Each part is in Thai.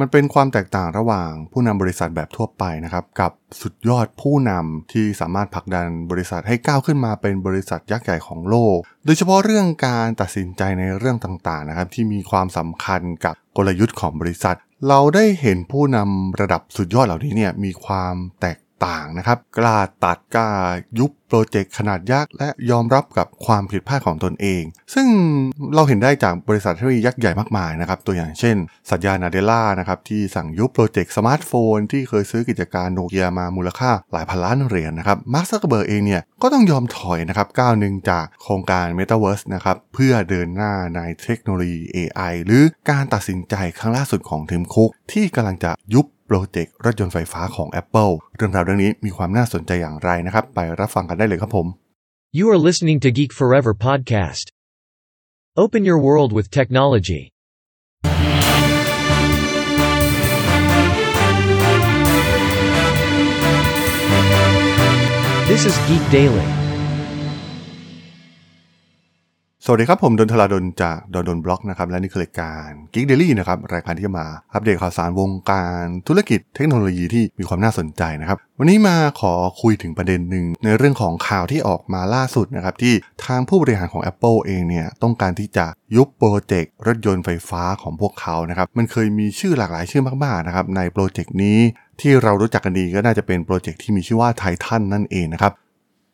มันเป็นความแตกต่างระหว่างผู้นำบริษัทแบบทั่วไปนะครับ กับสุดยอดผู้นำที่สามารถผลักดันบริษัทให้ก้าวขึ้นมาเป็นบริษัทยักษ์ใหญ่ของโลก โดยเฉพาะเรื่องการตัดสินใจในเรื่องต่างๆนะครับ ที่มีความสำคัญกับกลยุทธ์ของบริษัท เราได้เห็นผู้นำระดับสุดยอดเหล่านี้เนี่ยมีความแตก ต่างนะครับ กล้าตัดกล้ายุบโปรเจกต์ขนาดยักษ์และยอมรับกับความผิดพลาดของตนเอง ซึ่งเราเห็นได้จากบริษัทเทคโนโลยียักษ์ใหญ่มากมายนะครับ ตัวอย่างเช่น Satya Nadella นะครับที่สั่งยุบโปรเจกต์สมาร์ทโฟน ที่เคยซื้อกิจการโนเกียมามูลค่าหลายพันล้านเหรียญนะครับ Mark Zuckerberg เองเนี่ยก็ต้องยอมถอยนะครับก้าวหนึ่งจากโครงการ Metaverse นะครับเพื่อเดินหน้าในเทคโนโลยี AI หรือการตัดสินใจครั้งล่าสุดของ Tim Cook ที่กำลังจะยุบ โปรเจกต์รถยนต์ไฟฟ้าของ Apple เรื่องราวเรื่องนี้มีความน่าสนใจอย่างไรนะครับ ไปรับฟังกันได้เลยครับผม You are listening to Geek Forever podcast. Open your world with technology. This is Geek Daily. สวัสดีครับ ผมดนทลาดนจากดนดนบล็อกนะครับและนี่คือรายการ Geek Daily นะครับรายการที่จะมาอัปเดตข่าวสารวงการธุรกิจเทคโนโลยีที่มีความน่าสนใจนะครับวันนี้มาขอคุยถึงประเด็นหนึ่งในเรื่องของข่าวที่ออกมาล่าสุดนะครับที่ทางผู้บริหารของ Apple เองเนี่ยต้องการที่จะยุบโปรเจกต์รถยนต์ไฟฟ้าของพวกเขานะครับมันเคยมีชื่อหลากหลายชื่อมากๆนะครับในโปรเจกต์นี้ที่เรารู้จักกันดีก็น่าจะเป็นโปรเจกต์ที่มีชื่อว่าไททันนั่นเองนะครับ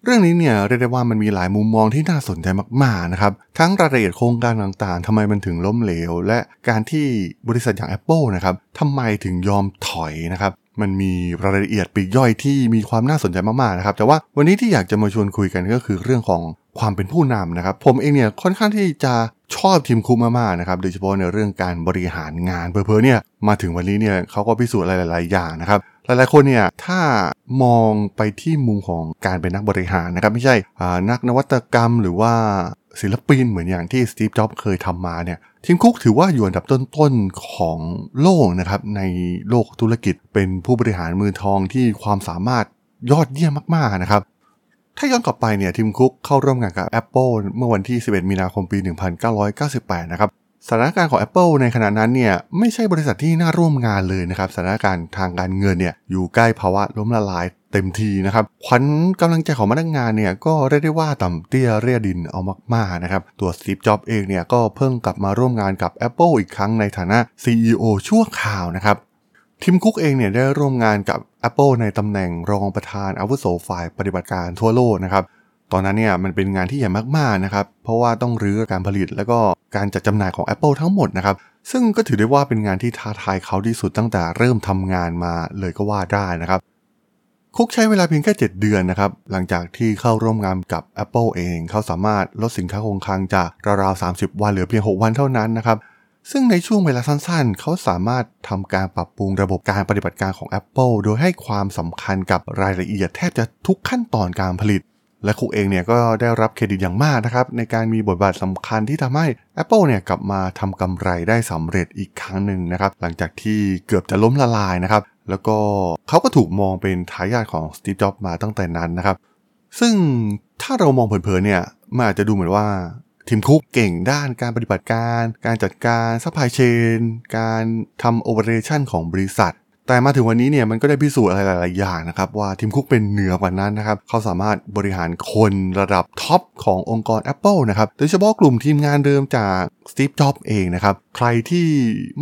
เรื่องนี้เนี่ยเรียกได้ว่ามันมีหลายมุมมองที่น่าสนใจมากๆนะครับทั้งรายละเอียดโครงการต่างๆทำไมมันถึงล้มเหลว และการที่บริษัทอย่าง Apple นะครับทำไมถึงยอมถอยนะครับมันมีรายละเอียดปีกย่อยที่มีความน่าสนใจมากๆนะครับแต่ว่าวันนี้ที่อยากจะมาชวนคุยกันก็คือเรื่องของความเป็นผู้นำนะครับ ผมเองเนี่ยค่อนข้างที่จะชอบทีมคุกมากๆนะครับโดยเฉพาะในเรื่องการบริหารงานเพอๆเนี่ยมาถึงวันนี้เนี่ยเขาก็พิสูจน์หลายๆอย่างนะครับ หลายๆคนเนี่ยถ้ามองไปที่มุมของการเป็นนักบริหารนะครับ ไม่ใช่นักนวัตกรรมหรือว่าศิลปินเหมือนอย่างที่สตีฟจ็อบส์เคยทำมาเนี่ยทีมคุกถือว่าอยู่อันดับต้นๆของโลกนะครับในโลกธุรกิจเป็นผู้บริหารมือทองที่ความสามารถยอดเยี่ยมมากๆนะครับถ้าย้อนกลับไปเนี่ยทีมคุกเข้าร่วมงานกับ Apple เมื่อวันที่ 11 มีนาคมปี 1998 นะครับ สถานการณ์ของ Apple ในขณะนั้นเนี่ยไม่ใช่บริษัทที่น่าร่วมงานเลยนะครับสถานการณ์ทางการเงินเนี่ยอยู่ใกล้ภาวะล้มละลายเต็มทีนะครับขวัญกำลังใจของพนักงานเนี่ยก็เรียกได้ว่าต่ำเตี้ยเรียดินเอามากๆนะครับตัวสตีฟจ็อบเองเนี่ยก็เพิ่งกลับมาร่วมงานกับ Apple อีกครั้งในฐานะ CEO ชั่วคราวนะครับทีมคุกเองเนี่ยได้ร่วมงานกับ Apple ในตำแหน่งรองประธานอาวุโสฝ่ายปฏิบัติการทั่วโลกนะครับ ตอนนั้นเนี่ยมันเป็นงานที่ใหญ่มากๆนะครับ เพราะว่าต้องรื้อการผลิตแล้วก็การจัดจำหน่ายของ Apple ทั้งหมดนะครับ ซึ่งก็ถือได้ว่าเป็นงานที่ท้าทายเขาที่สุดตั้งแต่เริ่มทำงานมาเลยก็ว่าได้นะครับ คุกใช้เวลาเพียงแค่ 7 เดือนนะครับ หลังจากที่เข้าร่วมงานกับ Apple เอง เขาสามารถลดสินค้าคงคลังจากราวๆ30 วันเหลือเพียง 6 วันเท่านั้นนะครับ ซึ่งในช่วงเวลาสั้นๆ เขาสามารถทำการปรับปรุงระบบการปฏิบัติการของ Apple โดยให้ความสำคัญกับรายละเอียดแทบจะทุกขั้นตอนการผลิต และคุกเองเนี่ยก็ได้รับเครดิตอย่างมากนะครับ ในการมีบทบาทสำคัญที่ทำให้ Apple เนี่ยกลับมาทำกำไรได้สำเร็จอีกครั้งหนึ่งนะครับ หลังจากที่เกือบจะล้มละลายนะครับ แล้วก็เขาก็ถูกมองเป็นทายาทของสตีฟจ็อบมาตั้งแต่นั้นนะครับ ซึ่งถ้าเรามองเผินๆเนี่ยมันอาจจะดูเหมือนว่า Tim Cook เก่งด้านการปฏิบัติการ การจัดการซัพพลายเชน การทำ operation ของบริษัท แต่มาถึงวันนี้เนี่ยมันก็ได้พิสูจน์อะไรหลาย ๆ อย่างนะครับ ว่า Tim Cook เป็นเหนือกว่านั้นนะครับ เขาสามารถบริหารคนระดับ top ขององค์กร Apple นะครับโดยเฉพาะกลุ่มทีมงานเดิมจาก Steve Jobs เองนะครับ ใครที่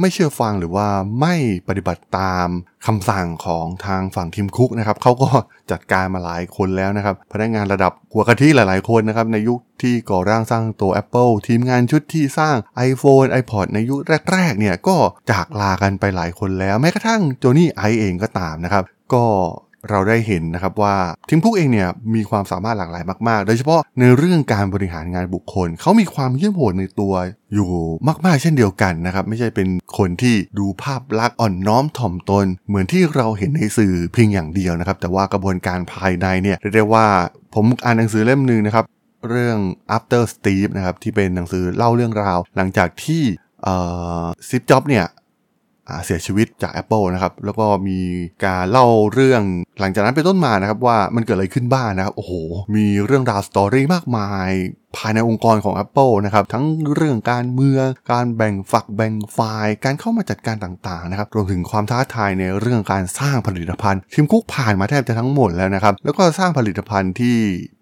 ไม่เชื่อฟังหรือว่าไม่ปฏิบัติตาม คำสั่งของทางฝั่งทีมคุกนะครับเขาก็จัดการมาหลายคนแล้วนะครับ พนักงานระดับหัวกะทิหลาย ๆ คนนะครับ ในยุคที่ก่อร่างสร้างตัว Apple ทีมงานชุดที่สร้าง iPhone iPod ในยุคแรก ๆ เนี่ยก็จากลากันไปหลายคนแล้ว แม้กระทั่งโจนี่ไอเองก็ตามนะครับ ก็ เราได้เห็นนะครับว่าทีมคุกเองเนี่ยมีความสามารถหลากหลายมากๆ โดยเฉพาะในเรื่องการบริหารงานบุคคล เขามีความเยี่ยมโหดในตัวอยู่มากๆ เช่นเดียวกันนะครับ ไม่ใช่เป็นคนที่ดูภาพลักษณ์อ่อนน้อมถ่อมตน เหมือนที่เราเห็นในสื่อเพียงอย่างเดียวนะครับ แต่ว่ากระบวนการภายในเนี่ยเรียกได้ว่าผมอ่านหนังสือเล่มหนึ่งนะครับเรื่อง after Steve นะครับที่เป็นหนังสือเล่าเรื่องราว หลังจากที่ซิปจ็อบเนี่ย เสียชีวิตจาก Apple นะครับ แล้วก็มีการเล่าเรื่องหลังจากนั้นเป็นต้นมานะครับว่ามันเกิดอะไรขึ้นบ้างนะครับ โอ้โห มีเรื่องราวสตอรี่มากมาย ภายในองค์กรของ Apple นะครับ ทั้งเรื่องการเมืองการแบ่งฝักแบ่งฝ่าย การเข้ามาจัดการต่างๆนะครับรวมถึงความท้าทายในเรื่องการสร้างผลิตภัณฑ์ทีมคุกผ่านมาแทบจะทั้งหมดแล้วนะครับ แล้วก็สร้างผลิตภัณฑ์ที่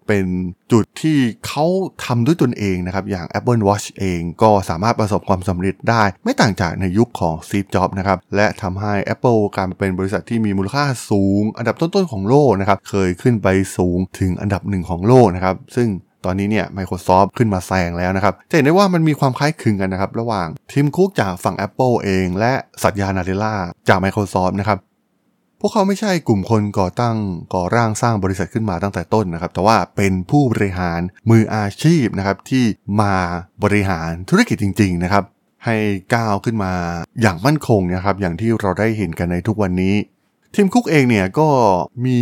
เป็นจุดที่เขาทำด้วยตนเองนะครับ อย่าง Apple Watch เองก็สามารถประสบความสำเร็จได้ ไม่ต่างจากในยุคของ Steve Jobs นะครับ และทำให้ Apple กลายเป็นบริษัทที่มีมูลค่าสูง อันดับต้นๆของโลกนะครับ เคยขึ้นไปสูงถึงอันดับหนึ่งของโลกนะครับ ซึ่ง ตอนนี้เนี่ย Microsoft ขึ้นมาแซงแล้วนะครับ จะเห็นได้ว่ามันมีความคล้ายคลึงกันนะครับ ระหว่างทีมคุกจากฝั่ง Apple เอง และสัตยานาเดล่าจาก Microsoft นะครับพวกเขาไม่ใช่กลุ่มคนก่อตั้งก่อร่างสร้างบริษัทขึ้นมาตั้งแต่ต้นนะครับ แต่ว่าเป็นผู้บริหารมืออาชีพนะครับที่มาบริหารธุรกิจจริง ๆ นะครับ ให้ก้าวขึ้นมาอย่างมั่นคงนะครับ อย่างที่เราได้เห็นกันในทุกวันนี้ Tim Cook เองเนี่ยก็มี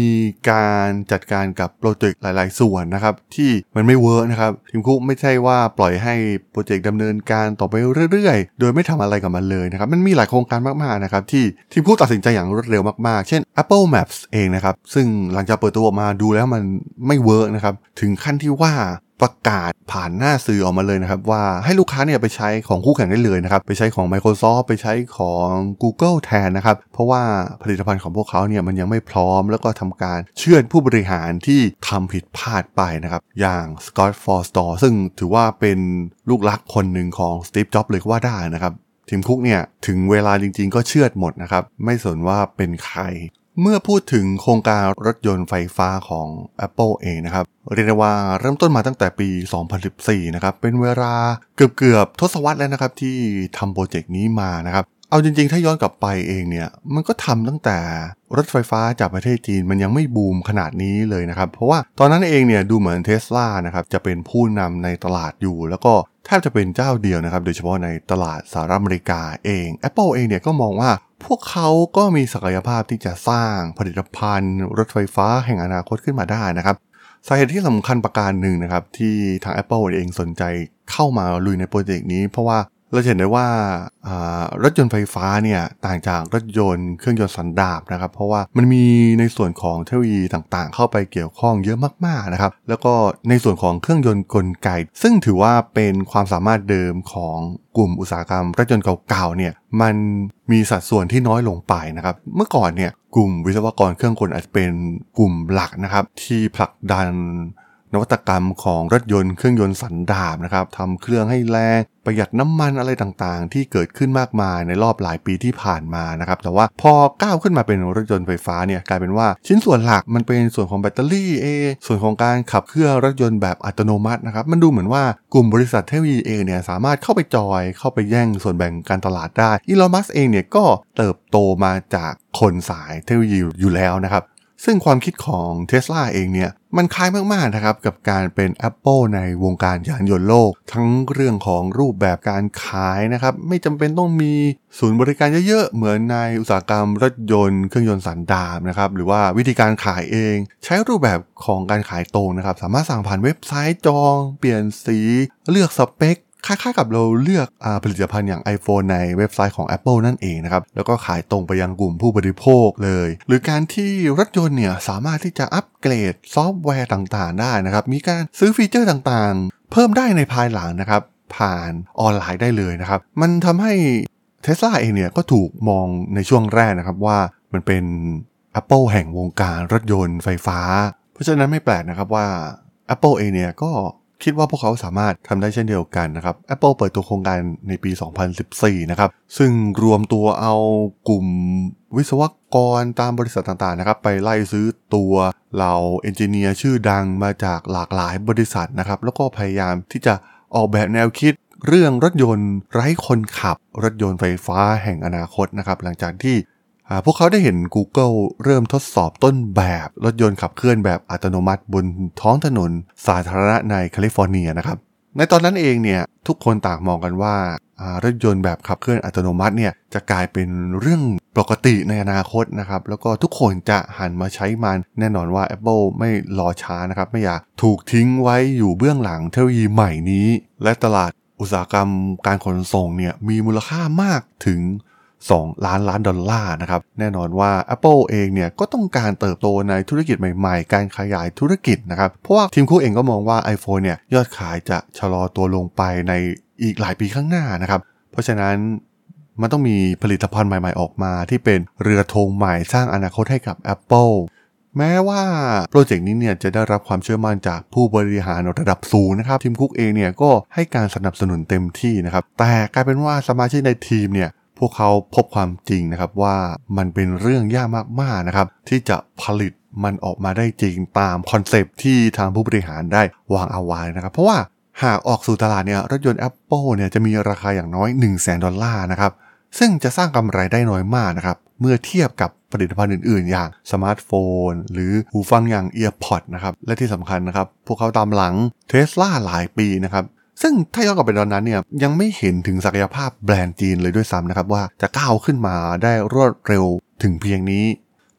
การจัดการกับโปรเจกต์หลาย ๆ ส่วนนะครับ ที่มันไม่ work นะครับ Tim Cook ไม่ใช่ว่าปล่อยให้โปรเจกต์ดำเนินการต่อไปเรื่อย ๆ โดยไม่ทำอะไรกับมันเลยนะครับมันมีหลายโครงการมาก ๆ นะครับ ที่ Tim Cook ตัดสินใจอย่างรวดเร็วมาก ๆ เช่น Apple Maps เองนะครับ ซึ่งหลังจากเปิดตัวออกมาดูแล้วมันไม่ work นะครับ ถึงขั้นที่ว่า ประกาศผ่านหน้าสื่อออกมาเลยนะครับ ว่าให้ลูกค้าเนี่ยไปใช้ของคู่แข่งได้เลยนะครับ ไปใช้ของ Microsoft ไปใช้ของ Google แทนนะครับ เพราะว่าผลิตภัณฑ์ของพวกเขาเนี่ยมันยังไม่พร้อม แล้วก็ทำการเชื่อผู้บริหารที่ทำผิดพลาดไปนะครับ อย่าง Scott Forstall ซึ่งถือว่าเป็นลูกรักคนหนึ่งของ Steve Jobs เลยก็ว่าได้นะครับทีมคุกเนี่ยถึงเวลาจริงๆ ก็เชื่อดหมดนะครับ ไม่สนว่าเป็นใคร เมื่อพูดถึงโครงการรถยนต์ไฟฟ้าของ Apple เองนะครับ เรียกได้ว่าเริ่มต้นมาตั้งแต่ปี 2014 นะครับ เป็นเวลาเกือบเกือบทศวรรษแล้วนะครับที่ทำโปรเจกต์นี้มานะครับ เอาจริงๆ ถ้าย้อนกลับไปเองเนี่ย มันก็ทำตั้งแต่รถไฟฟ้าจากประเทศจีนมันยังไม่บูมขนาดนี้เลยนะครับ เพราะว่าตอนนั้นเองเนี่ยดูเหมือนเทสลานะครับจะเป็นผู้นำในตลาดอยู่ แล้วก็แทบจะเป็นเจ้าเดียวนะครับ โดยเฉพาะในตลาดสหรัฐอเมริกาเอง Apple เองเนี่ยก็มองว่าพวกเขาก็มีศักยภาพที่จะสร้างผลิตภัณฑ์ รถไฟฟ้าแห่งอนาคตขึ้นมาได้นะครับสาเหตุที่สำคัญประการหนึ่งนะครับที่ทาง Apple เองสนใจเข้ามาลุยในโปรเจกต์นี้ เพราะว่า เราเห็นได้ว่ารถยนต์ไฟฟ้าเนี่ยต่างจากรถยนต์เครื่องยนต์สันดาปนะครับ เพราะว่ามันมีในส่วนของเทคโนโลยีต่างๆ เข้าไปเกี่ยวข้องเยอะมากๆนะครับ แล้วก็ในส่วนของเครื่องยนต์กลไก ซึ่งถือว่าเป็นความสามารถเดิมของกลุ่มอุตสาหกรรมรถยนต์เก่าๆเนี่ยมันมีสัดส่วนที่น้อยลงไปนะครับ เมื่อก่อนเนี่ยกลุ่มวิศวกรเครื่องกลอาจจะเป็นกลุ่มหลักนะครับที่ผลักดัน นวัตกรรมของรถยนต์เครื่องยนต์สันดาปนะครับทำเครื่องให้แรงประหยัดน้ำมันอะไรต่างๆ ที่เกิดขึ้นมากมายในรอบหลายปีที่ผ่านมานะครับแต่ว่าพอก้าวขึ้นมาเป็นรถยนต์ไฟฟ้าเนี่ยกลายเป็นว่าชิ้นส่วนหลักมันเป็นส่วนของแบตเตอรี่เองส่วนของการขับเคลื่อนรถยนต์แบบอัตโนมัตินะครับมันดูเหมือนว่ากลุ่มบริษัทเทคโนโลยีเองเนี่ยสามารถเข้าไปจอยเข้าไปแย่งส่วนแบ่งการตลาดได้อีลอนมัสเองเนี่ยก็เติบโตมาจากคนสายเทคโนโลยีอยู่แล้วนะครับซึ่งความคิดของ t ท s l a เองเนี่ย มันคล้ายมากๆนะครับกับการเป็น Apple ในวงการยานยนต์โลก ทั้งเรื่องของรูปแบบการขายนะครับ ไม่จำเป็นต้องมีศูนย์บริการเยอะๆ เหมือนในอุตสาหกรรมรถยนต์เครื่องยนต์สันดาปนะครับ หรือว่าวิธีการขายเอง ใช้รูปแบบของการขายตรงนะครับ สามารถสั่งผ่านเว็บไซต์จอง เปลี่ยนสี เลือกสเปค คล้ายๆกับเราเลือกผลิตภัณฑ์อย่าง iPhone ในเว็บไซต์ของ Apple นั่นเองนะครับ แล้วก็ขายตรงไปยังกลุ่มผู้บริโภคเลย หรือการที่รถยนต์เนี่ยสามารถที่จะอัปเกรดซอฟต์แวร์ต่างๆ ได้นะครับ มีการซื้อฟีเจอร์ต่างๆ เพิ่มได้ในภายหลังนะครับ ผ่านออนไลน์ได้เลยนะครับ มันทำให้เทสลาเองเนี่ยก็ถูกมองในช่วงแรกนะครับว่ามันเป็น Apple แห่งวงการรถยนต์ไฟฟ้า เพราะฉะนั้นไม่แปลกนะครับว่า Apple เองเนี่ยก็ คิดว่าพวกเขาสามารถทำได้เช่นเดียวกันนะครับ Apple เปิดตัวโครงการในปี 2014 นะครับ ซึ่งรวมตัวเอากลุ่มวิศวกรตามบริษัทต่างๆ นะครับ ไปไล่ซื้อตัวเหล่าเอนจิเนียร์ชื่อดังมาจากหลากหลายบริษัทนะครับ แล้วก็พยายามที่จะออกแบบแนวคิดเรื่องรถยนต์ไร้คนขับ รถยนต์ไฟฟ้าแห่งอนาคตนะครับ หลังจากที่ พวกเขาได้เห็น Google เริ่มทดสอบต้นแบบรถยนต์ขับเคลื่อนแบบอัตโนมัติบนท้องถนนสาธารณะในแคลิฟอร์เนียนะครับในตอนนั้นเองเนี่ยทุกคนต่างมองกันว่ารถยนต์แบบขับเคลื่อนอัตโนมัติเนี่ยจะกลายเป็นเรื่องปกติในอนาคตนะครับแล้วก็ทุกคนจะหันมาใช้มันแน่นอนว่า Apple ไม่รอช้านะครับไม่อยากถูกทิ้งไว้อยู่เบื้องหลังเทคโนโลยีใหม่นี้ และตลาดอุตสาหกรรมการขนส่งเนี่ยมีมูลค่ามากถึง 2 ล้านล้านดอลลาร์นะครับ แน่นอนว่า Apple เองเนี่ยก็ต้องการเติบโตในธุรกิจใหม่ๆ การขยายธุรกิจนะครับ เพราะว่าทีมคู่เองก็มองว่า iPhone เนี่ยยอดขายจะชะลอตัวลงไปในอีกหลายปีข้างหน้านะครับ เพราะฉะนั้นมันต้องมีผลิตภัณฑ์ใหม่ๆออกมา ที่เป็นเรือธงใหม่สร้างอนาคตให้กับ Apple แม้ว่าโปรเจกต์นี้เนี่ยจะได้รับความเชื่อมั่นจากผู้บริหารระดับสูงนะครับทีมคุกเองเนี่ยก็ให้การสนับสนุนเต็มที่นะครับแต่กลายเป็นว่าสมาชิกในทีมเนี่ย พวกเขาพบความจริงนะครับว่ามันเป็นเรื่องยากมากๆนะครับที่จะผลิตมันออกมาได้จริงตามคอนเซปต์ที่ทางผู้บริหารได้วางเอาไว้นะครับ เพราะว่าหากออกสู่ตลาดเนี่ยรถยนต์ Apple เนี่ยจะมีราคาอย่างน้อย 100,000 ดอลลาร์นะครับซึ่งจะสร้างกำไรได้น้อยมากนะครับเมื่อเทียบกับผลิตภัณฑ์อื่นๆ อย่างสมาร์ทโฟน หรือหูฟังอย่าง AirPod นะครับและที่สำคัญนะครับพวกเขาตามหลังเทสลาหลายปีนะครับ ซึ่งถ้าย้อนกลับไปตอนนั้นเนี่ยยังไม่เห็นถึงศักยภาพแบรนด์จีนเลยด้วยซ้ำนะครับว่าจะก้าวขึ้นมาได้รวดเร็วถึงเพียงนี้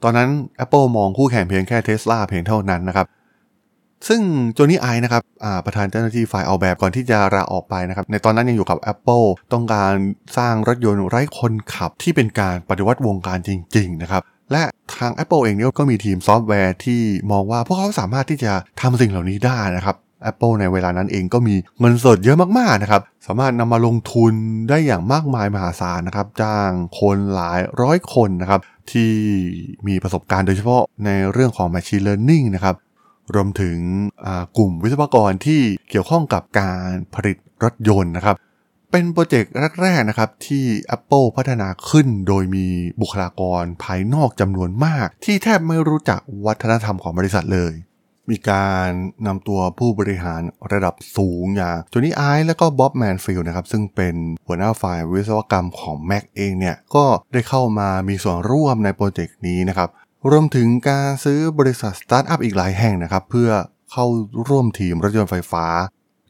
ตอนนั้น Apple มองคู่แข่งเพียงแค่เทสลาเพียงเท่านั้นนะครับซึ่งโจนี่ไอนะครับประธานเจ้าหน้าที่ฝ่ายออกแบบก่อนที่จะลาออกไปนะครับ ในตอนนั้นยังอยู่กับ Apple ต้องการสร้างรถยนต์ไร้คนขับที่เป็นการปฏิวัติวงการจริง ๆ นะครับ และทาง Apple เองเนี่ยก็มีทีมซอฟต์แวร์ที่มองว่าพวกเขาสามารถที่จะทำสิ่งเหล่านี้ได้นะครับ Apple ในเวลานั้นเองก็มีเงินสดเยอะมากๆนะครับ สามารถนำมาลงทุนได้อย่างมากมายมหาศาลนะครับ จ้างคนหลายร้อยคนนะครับ ที่มีประสบการณ์โดยเฉพาะในเรื่องของ Machine Learning นะครับ รวมถึงกลุ่มวิศวกรที่เกี่ยวข้องกับการผลิตรถยนต์นะครับ เป็นโปรเจกต์แรกๆนะครับที่ Apple พัฒนาขึ้นโดยมีบุคลากรภายนอกจำนวนมาก ที่แทบไม่รู้จักวัฒนธรรมของบริษัทเลย มีการนำตัวผู้บริหารระดับสูงอย่างโจนี่ไอและก็ Bob Mansfield นะครับ ซึ่งเป็นหัวหน้าฝ่ายวิศวกรรมของ Mac เองเนี่ย ก็ได้เข้ามามีส่วนร่วมในโปรเจกต์นี้นะครับ รวมถึงการซื้อบริษัทสตาร์ทอัพอีกหลายแห่งนะครับ เพื่อเข้าร่วมทีมรถยนต์ไฟฟ้า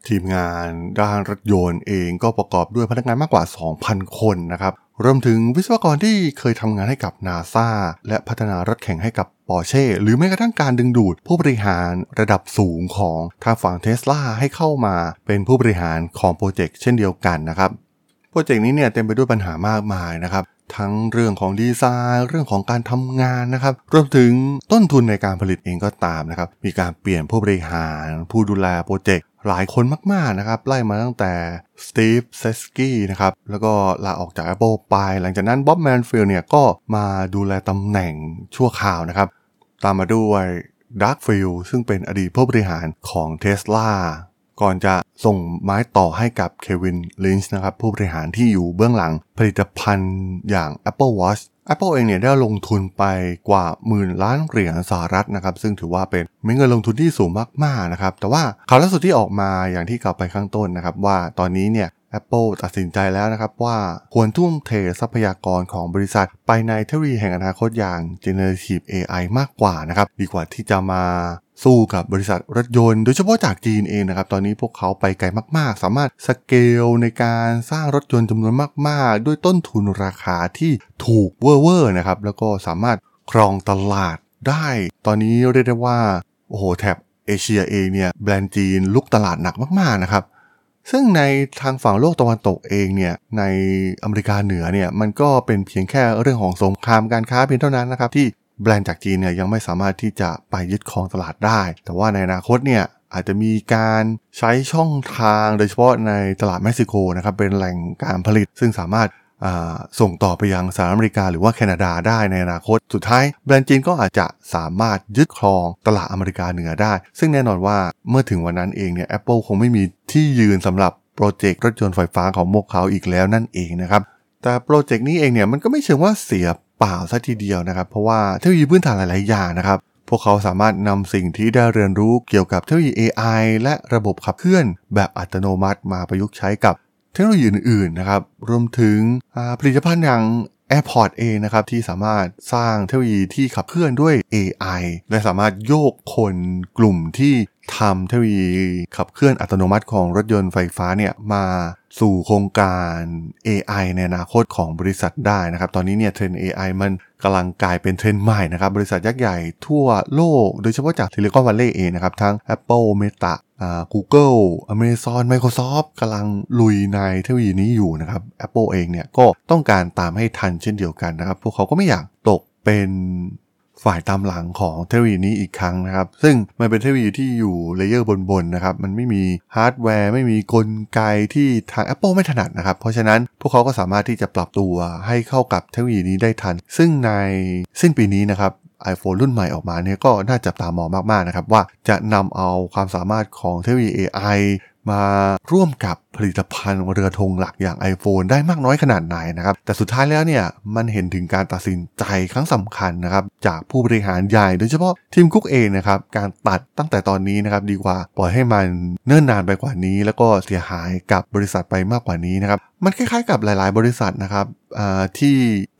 ทีมงานด้านรถยนต์เองก็ประกอบด้วยพนักงานมากกว่า 2,000 คนนะครับรวมถึงวิศวกรที่เคยทำงานให้กับนาซาและพัฒนารถแข่งให้กับ ปอร์เช่หรือแม้กระทั่งการดึงดูดผู้บริหารระดับสูงของทางฝั่งเทสลาให้เข้ามาเป็นผู้บริหารของโปรเจกต์เช่นเดียวกันนะครับโปรเจกต์นี้เนี่ยเต็มไปด้วยปัญหามากมายนะครับทั้งเรื่องของดีไซน์ เรื่องของการทำงานนะครับ รวมถึงต้นทุนในการผลิตเองก็ตามนะครับ มีการเปลี่ยนผู้บริหาร ผู้ดูแลโปรเจกต์หลายคนมากๆนะครับ ไล่มาตั้งแต่ Steve Zadesky นะครับ แล้วก็ลาออกจาก Apple ไป หลังจากนั้น Bob Mansfield เนี่ยก็มาดูแลตำแหน่งชั่วคราวนะครับ ตามมาด้วย Doug Field ซึ่งเป็นอดีตผู้บริหารของ Tesla ก่อนจะส่งไม้ต่อให้กับเควินลินช์นะครับผู้บริหารที่อยู่เบื้องหลังผลิตภัณฑ์อย่าง Apple Watch Apple เองเนี่ยได้ลงทุนไปกว่าหมื่นล้านเหรียญสหรัฐนะครับ ซึ่งถือว่าเป็นเงินลงทุนที่สูงมากๆนะครับ แต่ว่าข่าวล่าสุดที่ออกมาอย่างที่กล่าวไปข้างต้นนะครับ ว่าตอนนี้เนี่ย Apple ตัดสินใจแล้วนะครับว่าควรทุ่มเททรัพยากรของบริษัท ไปในเทคโนโลยีแห่งอนาคตอย่าง Generative AI มากกว่านะครับ ดีกว่าที่จะมาสู้กับบริษัทรถยนต์ โดยเฉพาะจากจีนเองนะครับ ตอนนี้พวกเขาไปไกลมาก ๆ สามารถสเกลในการสร้างรถยนต์จำนวนมาก ๆ ด้วยต้นทุนราคาที่ถูกเวอร์ๆนะครับ แล้วก็สามารถครองตลาดได้ ตอนนี้เรียกได้ว่า โอ้โห แถบเอเชียเองเนี่ย แบรนด์จีนลุกตลาดหนักมาก ๆ นะครับ ซึ่งในทางฝั่งโลกตะวันตกเองเนี่ยในอเมริกาเหนือเนี่ยมันก็เป็นเพียงแค่เรื่องของสงครามการค้าเพียงเท่านั้นนะครับที่แบรนด์จากจีนเนี่ยยังไม่สามารถที่จะไปยึดครองตลาดได้ แต่ว่าในอนาคตเนี่ยอาจจะมีการใช้ช่องทางโดยเฉพาะในตลาดเม็กซิโกนะครับเป็นแหล่งการผลิต ซึ่งสามารถ ส่งต่อไปยังสหรัฐอเมริกาหรือว่าแคนาดาได้ในอนาคต สุดท้ายแบรนด์จีนก็อาจจะสามารถยึดครองตลาดอเมริกาเหนือได้ ซึ่งแน่นอนว่าเมื่อถึงวันนั้นเองเนี่ยแอปเปิลคงไม่มีที่ยืนสำหรับโปรเจกต์รถยนต์ไฟฟ้าของพวกเขาอีกแล้วนั่นเองนะครับ แต่โปรเจกต์นี้เองเนี่ยมันก็ไม่เชิงว่าเสียเปล่าซะทีเดียวนะครับ เพราะว่าเทคโนโลยีพื้นฐานหลาย ๆ อย่างนะครับพวกเขาสามารถนำสิ่งที่ได้เรียนรู้เกี่ยวกับเทคโนโลยี AI และระบบขับเคลื่อนแบบอัตโนมัติมาประยุกต์ใช้กับ เทคโนโลยีอื่นๆนะครับรวมถึงผลิตภัณฑ์อย่าง AirPod เองนะครับที่สามารถสร้างเทคโนโลยีที่ขับเคลื่อนด้วย AI และสามารถโยกคนกลุ่มที่ทำเทคโนโลยีขับเคลื่อนอัตโนมัติของรถยนต์ไฟฟ้าเนี่ยมาสู่โครงการ AI ในอนาคตของบริษัทได้นะครับ ตอนนี้เนี่ยเทรน AI มันกำลังกลายเป็นเทรนด์ใหม่นะครับ บริษัทยักษ์ใหญ่ทั่วโลก โดยเฉพาะจากซิลิคอนวัลเลย์เองนะครับ ทั้ง Apple Meta อ่า Google Amazon Microsoft กำลังลุยในเทคโนโลยีนี้อยู่นะครับ Apple เองเนี่ยก็ต้องการตามให้ทันเช่นเดียวกันนะครับ พวกเขาก็ไม่อยากตกเป็นฝ่ายตามหลังของเทคโนโลยีนี้อีกครั้งนะครับ ซึ่งมันเป็นเทคโนโลยีที่อยู่ layer บนๆนะครับ มันไม่มีฮาร์ดแวร์ ไม่มีกลไกที่ทาง Apple ไม่ถนัดนะครับ เพราะฉะนั้นพวกเขาก็สามารถที่จะปรับตัวให้เข้ากับเทคโนโลยีนี้ได้ทัน ซึ่งในสิ้นปีนี้นะครับ iPhone รุ่นใหม่ออกมาเนี่ยก็น่าจับตามองมากๆนะครับว่าจะนำเอาความสามารถของเทคโนโลยี AI มาร่วมกับผลิตภัณฑ์เรือธงหลักอย่าง iPhone ได้มากน้อยขนาดไหนนะครับ แต่สุดท้ายแล้วเนี่ยมันเห็นถึงการตัดสินใจครั้งสำคัญนะครับ จากผู้บริหารใหญ่โดยเฉพาะทีมคุกเองนะครับการตัดตั้งแต่ตอนนี้นะครับดีกว่าปล่อยให้มันเนิ่นนานไปกว่านี้ แล้วก็เสียหายกับบริษัทไปมากกว่านี้นะครับมันคล้ายๆกับหลาย ๆ บริษัทนะครับที่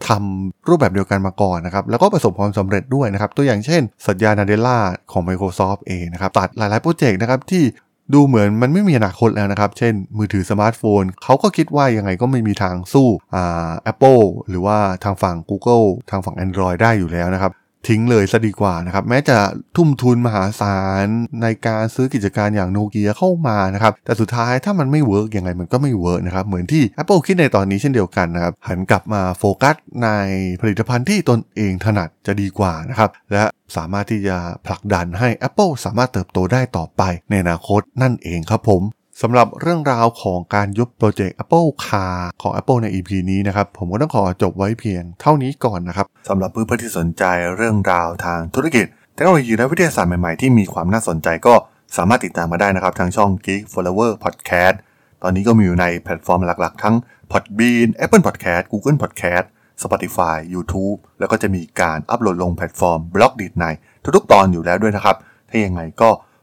ทำรูปแบบเดียวกันมาก่อนนะครับแล้วก็ประสบความสำเร็จด้วยนะครับตัวอย่างเช่น สัตยานาเดลลาของ Microsoft เองนะครับตัดหลายๆโปรเจกต์นะครับที่ ดูเหมือนมันไม่มีอนาคตแล้วนะครับ เช่น มือถือสมาร์ทโฟน เขาก็คิดว่ายังไงก็ไม่มีทางสู้อ่า Apple หรือว่าทางฝั่ง Google ทางฝั่ง Android ได้อยู่แล้วนะครับ ทิ้งเลยซะดีกว่านะครับ แม้จะทุ่มทุนมหาศาลในการซื้อกิจการอย่างโนเกียเข้ามานะครับ แต่สุดท้ายถ้ามันไม่ work ยังไงมันก็ไม่ work นะครับ เหมือนที่ Apple คิดในตอนนี้เช่นเดียวกันนะครับ หันกลับมาโฟกัสในผลิตภัณฑ์ที่ตนเองถนัดจะดีกว่านะครับ และสามารถที่จะผลักดันให้ Apple สามารถเติบโตได้ต่อไปในอนาคตนั่นเองครับผม สำหรับเรื่องราวของการยุบโปรเจกต์ Apple Car ของ Apple ใน EP นี้นะครับ ผมก็ต้องขอจบไว้เพียงเท่านี้ก่อนนะครับสำหรับเพื่อนๆที่สนใจเรื่องราวทางธุรกิจเทคโนโลยีและวิทยาศาสตร์ใหม่ๆ ที่มีความน่าสนใจก็สามารถติดตามมาได้นะครับ ทางช่อง Geek Flower Podcast ตอนนี้ก็มีอยู่ในแพลตฟอร์มหลักๆ ทั้ง Podbean Apple Podcast Google Podcast Spotify YouTube แล้วก็จะมีการอัปโหลดลงแพลตฟอร์ม Blockdit ในทุกๆตอนอยู่แล้วด้วยนะครับ ถ้ายังไงก็